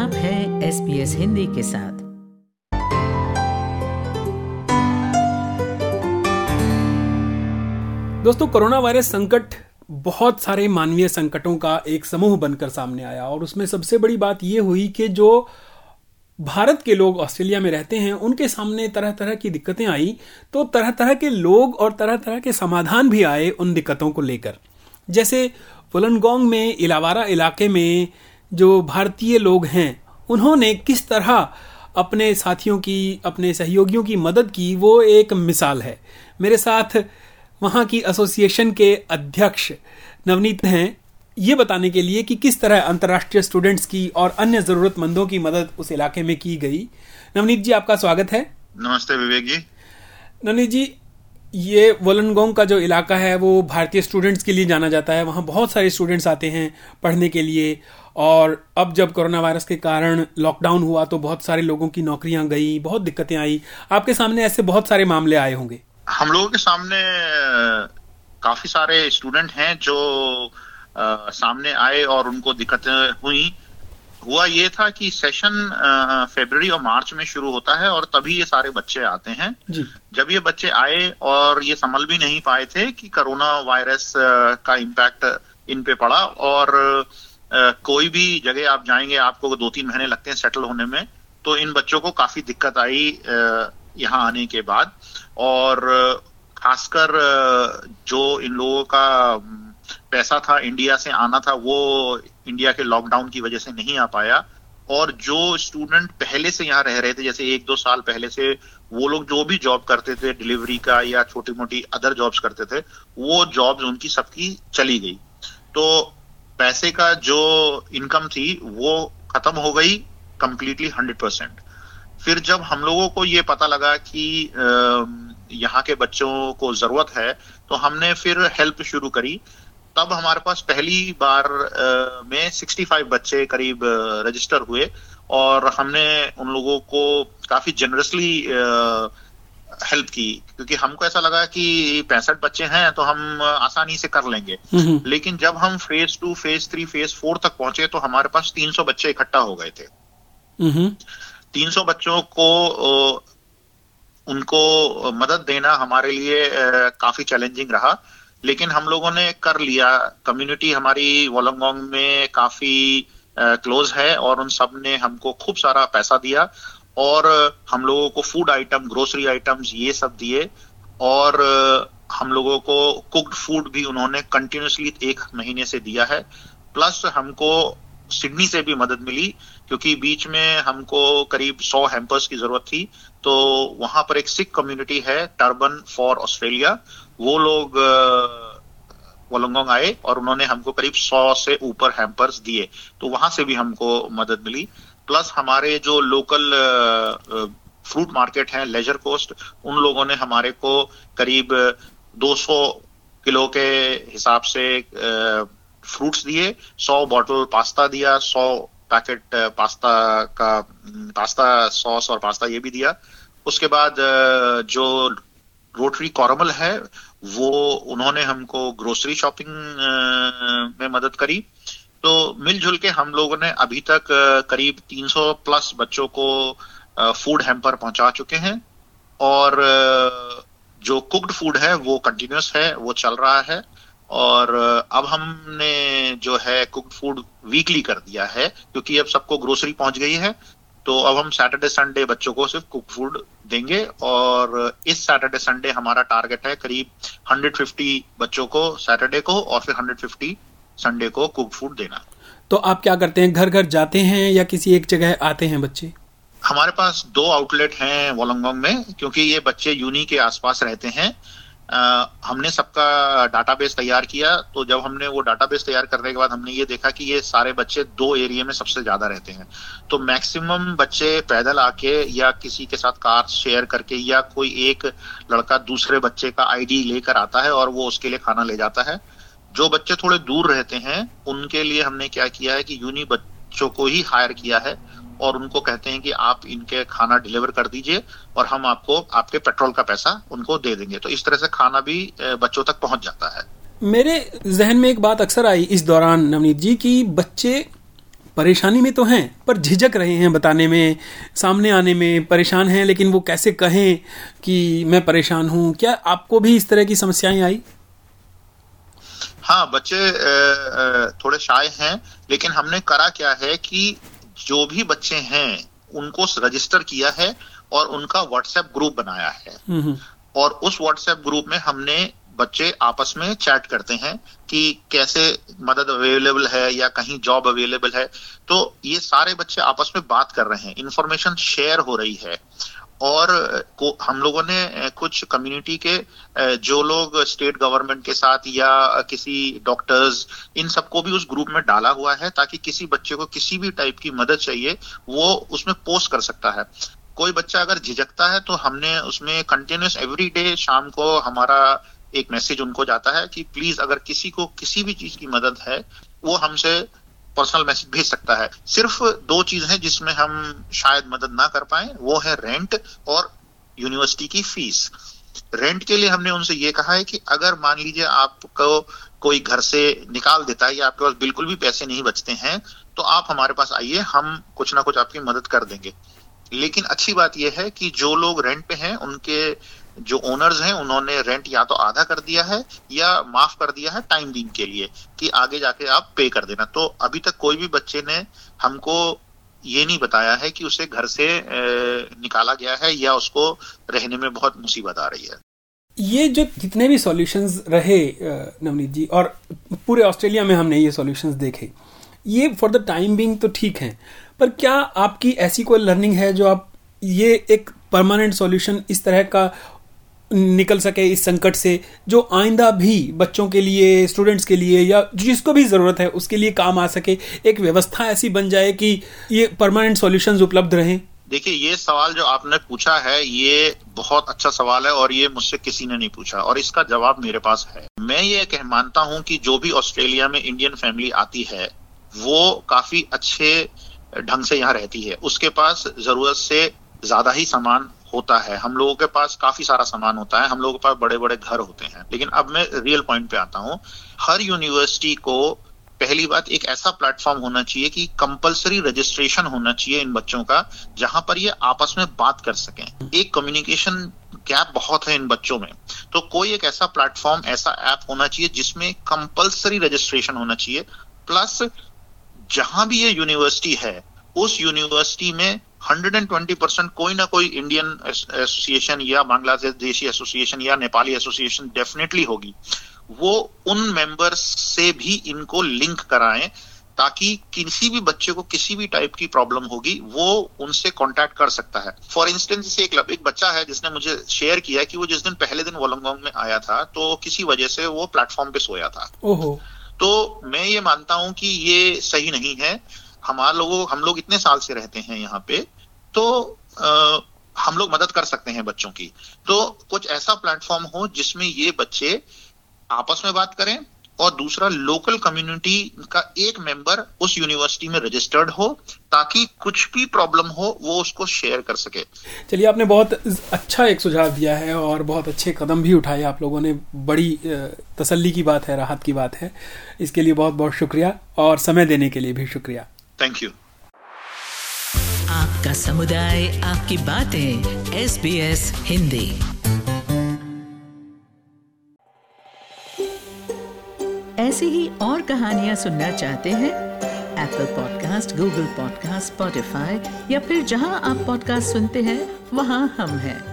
आप हैं S P S Hindi के साथ। दोस्तों, कोरोना वायरस संकट, बहुत सारे मानवीय संकटों का एक समूह बनकर सामने आया और उसमें सबसे बड़ी बात यह हुई कि जो भारत के लोग ऑस्ट्रेलिया में रहते हैं, उनके सामने तरह तरह की दिक्कतें आई तो तरह तरह के लोग और तरह तरह के समाधान भी आए उन दिक्कतों को लेकर। जैसे वुलनगोंग में, इलावारा इलाके में जो भारतीय लोग हैं उन्होंने किस तरह अपने साथियों की अपने सहयोगियों की मदद की वो एक मिसाल है। मेरे साथ वहाँ की एसोसिएशन के अध्यक्ष नवनीत हैं। ये बताने के लिए कि किस तरह अंतर्राष्ट्रीय स्टूडेंट्स की और अन्य जरूरतमंदों की मदद उस इलाके में की गई। नवनीत जी आपका स्वागत है। नमस्ते विवेक जी। नवनीत जी ये वोलनगोंग का जो इलाका है वो भारतीय स्टूडेंट्स के लिए जाना जाता है। वहाँ बहुत सारे स्टूडेंट्स आते हैं पढ़ने के लिए। और अब जब कोरोना वायरस के कारण लॉकडाउन हुआ तो बहुत सारे लोगों की नौकरियाँ गई बहुत दिक्कतें आई। आपके सामने ऐसे बहुत सारे मामले आए होंगे। हम लोगों के सामने काफ़ी सारे स्टूडेंट हैं जो आ, सामने आए और उनको दिक्कतें हुई। हुआ ये था कि सेशन फरवरी और मार्च में शुरू होता है और तभी ये सारे बच्चे आते हैं। जी। जब ये बच्चे आए और ये संभल भी नहीं पाए थे कि कोरोना वायरस का इम्पैक्ट इन पे पड़ा और कोई भी जगह आप जाएँगे आपको दो तीन महीने लगते हैं सेटल होने में तो इन बच्चों को काफ़ी दिक्कत आई यहाँ आने के बाद। और खासकर जो इन लोगों का पैसा था इंडिया से आना था, वो इंडिया के लॉकडाउन की वजह से नहीं आ पाया। और जो स्टूडेंट पहले से यहाँ रह रहे थे, जैसे एक दो साल पहले से, वो लोग जो भी जॉब करते थे डिलीवरी का या छोटी मोटी अदर जॉब्स करते थे, वो जॉब्स उनकी सबकी चली गई। तो पैसे का जो इनकम थी, वो खत्म हो गई कंप्लीटली हंड्रेड परसेंट फिर जब हम लोगों को ये पता लगा कि यहाँ के बच्चों को ज़रूरत है तो हमने फिर हेल्प शुरू करी। तब हमारे पास पहली बार में 65 बच्चे करीब रजिस्टर हुए और हमने उन लोगों को काफ़ी जनरसली हेल्प की। क्योंकि हमको ऐसा लगा कि पैंसठ बच्चे हैं तो हम आसानी से कर लेंगे। लेकिन जब हम phase two phase three phase four तक पहुँचे तो हमारे पास 300 बच्चे इकट्ठा हो गए थे। 300 बच्चों को उनको मदद देना हमारे लिए काफ़ी चैलेंजिंग रहा। लेकिन हम लोगों ने कर लिया। कम्युनिटी हमारी वोलंगोंग में काफ़ी क्लोज है और उन सबने हमको खूब सारा पैसा दिया और हम लोगों को फ़ूड आइटम ग्रोसरी आइटम्स ये सब दिए और हम लोगों को कुक्ड फ़ूड भी उन्होंने कंटिन्यूसली एक महीने से दिया है। प्लस हमको सिडनी से भी मदद मिली क्योंकि बीच में हमको करीब सौ हेम्पर्स की ज़रूरत थी। तो वहाँ पर एक सिख कम्युनिटी है टर्बन फॉर ऑस्ट्रेलिया वो लोग वोलंगोंग आए और उन्होंने हमको करीब सौ से ऊपर हैम्पर्स दिए। तो वहाँ से भी हमको मदद मिली। प्लस हमारे जो लोकल फ्रूट मार्केट है लेजर कोस्ट उन लोगों ने हमारे को करीब 200 किलो के हिसाब से फ्रूट्स दिए 100 बॉटल पास्ता दिया 100 पैकेट पास्ता का पास्ता सॉस और पास्ता ये भी दिया। उसके बाद जो रोटरी कॉरमल है, वो, उन्होंने हमको ग्रोसरी शॉपिंग में मदद करी। तो मिलजुल के हम लोगों ने अभी तक करीब 300 प्लस बच्चों को फ़ूड हैम्पर पहुँचा चुके हैं। और जो कुक्ड फ़ूड है, वो कंटिन्यूस है, वो चल रहा है। और अब हमने जो है कुक्ड फ़ूड वीकली कर दिया है, क्योंकि अब सबको ग्रोसरी पहुँच गई है। तो अब हम सैटरडे संडे बच्चों को सिर्फ़ कुक फ़ूड देंगे और इस सैटरडे संडे हमारा टारगेट है करीब 150 बच्चों को सैटरडे को और फिर 150 संडे को कुक फ़ूड देना। तो आप क्या करते हैं? घर घर जाते हैं या किसी एक जगह आते हैं बच्चे? हमारे पास दो आउटलेट हैं वोलंगोंग में क्योंकि ये बच्चे यूनी के आसपास रहते हैं। आ, हमने सबका डाटाबेस तैयार किया तो जब हमने वो डाटाबेस तैयार करने के बाद हमने ये देखा कि ये सारे बच्चे दो एरिया में सबसे ज़्यादा रहते हैं। तो मैक्सिमम बच्चे पैदल आके या किसी के साथ कार शेयर करके या कोई एक लड़का दूसरे बच्चे का आईडी लेकर आता है और वो उसके लिए खाना ले जाता है। जो बच्चे थोड़े दूर रहते हैं उनके लिए हमने क्या किया है कि यूनी बच्चों को ही हायर किया है। और उनको कहते हैं कि आप इनके खाना डिलीवर कर दीजिए और हम आपको आपके पेट्रोल का पैसा उनको दे देंगे। तो इस तरह से खाना भी बच्चों तक पहुँच जाता है। मेरे जहन में एक बात अक्सर आई इस दौरान नवनीत जी की बच्चे परेशानी में तो हैं पर झिझक रहे हैं बताने में सामने आने में परेशान हैं लेकिन वो कैसे कहें कि मैं परेशान हूँ? क्या आपको भी इस तरह की समस्याएँ आई? हाँ बच्चे थोड़े शाय हैं लेकिन हमने करा क्या है कि जो भी बच्चे हैं उनको रजिस्टर किया है और उनका व्हाट्सएप ग्रुप बनाया है। और उस व्हाट्सएप ग्रुप में हमने बच्चे आपस में चैट करते हैं कि कैसे मदद अवेलेबल है या कहीं जॉब अवेलेबल है। तो ये सारे बच्चे आपस में बात कर रहे हैं। इंफॉर्मेशन शेयर हो रही है। और हम लोगों ने कुछ कम्युनिटी के जो लोग स्टेट गवर्नमेंट के साथ या किसी डॉक्टर्स इन सबको भी उस ग्रुप में डाला हुआ है ताकि किसी बच्चे को किसी भी टाइप की मदद चाहिए, वो उसमें पोस्ट कर सकता है। कोई बच्चा अगर झिझकता है तो हमने उसमें कंटिन्यूस एवरी डे शाम को हमारा एक मैसेज उनको जाता है कि प्लीज़ अगर किसी को किसी भी चीज़ की मदद है, वो हमसे पर्सनल मैसेज भेज सकता है। सिर्फ़ दो चीज़ है जिसमें हम शायद मदद ना कर पाए, वो है रेंट और यूनिवर्सिटी की फ़ीस रेंट के लिए हमने उनसे ये कहा है कि अगर मान लीजिए आपको कोई घर से निकाल देता है या आपके पास बिल्कुल भी पैसे नहीं बचते हैं तो आप हमारे पास आइए, हम कुछ ना कुछ आपकी मदद कर देंगे। लेकिन अच्छी बात यह है कि जो लोग रेंट पे हैं, उनके जो ओनर्स हैं, उन्होंने रेंट या तो आधा कर दिया है या माफ़ कर दिया है टाइम बींग के लिए कि आगे जाके आप पे कर देना। तो अभी तक कोई भी बच्चे ने हमको ये नहीं बताया है कि उसे घर से निकाला गया है या उसको रहने में बहुत मुसीबत आ रही है। ये जो जितने भी सॉल्यूशंस रहे नवनीत जी, और पूरे ऑस्ट्रेलिया में हमने ये सॉल्यूशंस देखे, ये फॉर द टाइम बिंग तो ठीक है, पर क्या आपकी ऐसी कोई लर्निंग है जो आप, ये एक परमानेंट सॉल्यूशन इस तरह का निकल सके इस संकट से, जो आइंदा भी बच्चों के लिए स्टूडेंट्स के लिए, या जिसको भी ज़रूरत है, उसके लिए काम आ सके, एक व्यवस्था ऐसी बन जाए कि ये परमानेंट सॉल्यूशंस उपलब्ध रहें। देखिए, ये सवाल जो आपने पूछा है, ये बहुत अच्छा सवाल है और ये मुझसे किसी ने नहीं पूछा और इसका जवाब मेरे पास है। मैं ये कह मानता हूँ कि जो भी ऑस्ट्रेलिया में इंडियन फैमिली आती है, वो काफ़ी अच्छे ढंग से यहाँ रहती है। उसके पास ज़रूरत से ज़्यादा ही सामान होता है। हम लोगों के पास काफ़ी सारा सामान होता है। हम लोगों के पास बड़े बड़े घर होते हैं। लेकिन अब मैं रियल पॉइंट पे आता हूँ। हर यूनिवर्सिटी को पहली बात एक ऐसा प्लेटफॉर्म होना चाहिए कि कंपलसरी रजिस्ट्रेशन होना चाहिए इन बच्चों का, जहाँ पर ये आपस में बात कर सकें। एक कम्युनिकेशन गैप बहुत है इन बच्चों में। तो कोई एक ऐसा प्लेटफॉर्म ऐसा ऐप होना चाहिए जिसमें कंपलसरी रजिस्ट्रेशन होना चाहिए। प्लस जहाँ भी ये यूनिवर्सिटी है, उस यूनिवर्सिटी में 120 परसेंट कोई ना कोई इंडियन एसोसिएशन या बांग्लादेशी एसोसिएशन या नेपाली एसोसिएशन डेफिनेटली होगी। वो उन मेंबर्स से भी इनको लिंक कराएँ ताकि किसी भी बच्चे को किसी भी टाइप की प्रॉब्लम होगी वो उनसे कांटेक्ट कर सकता है। फॉर इंस्टेंस एक एक बच्चा है जिसने मुझे शेयर किया कि वो जिस दिन पहले दिन वोलंगोंग में आया था तो किसी वजह से वो प्लेटफॉर्म पे सोया था। ओहो। तो मैं ये मानता हूँ कि ये सही नहीं है। हमारे लोगों हम लोग इतने साल से रहते हैं यहाँ पे तो आ, हम लोग मदद कर सकते हैं बच्चों की। तो कुछ ऐसा प्लेटफॉर्म हो जिसमें ये बच्चे आपस में बात करें और दूसरा लोकल कम्युनिटी का एक मेंबर उस यूनिवर्सिटी में रजिस्टर्ड हो ताकि कुछ भी प्रॉब्लम हो वो उसको शेयर कर सके। चलिए आपने बहुत अच्छा एक सुझाव दिया है और बहुत अच्छे कदम भी उठाए। आप लोगों ने बड़ी तसल्ली की बात है राहत की बात है। इसके लिए बहुत बहुत शुक्रिया और समय देने के लिए भी शुक्रिया। थैंक यू आपका समुदाय, आपकी बातें एस बी एस हिंदी। ऐसी ही और कहानियाँ सुनना चाहते हैं? Apple podcast Google podcast Spotify या फिर जहाँ आप पॉडकास्ट सुनते हैं, वहाँ हम हैं।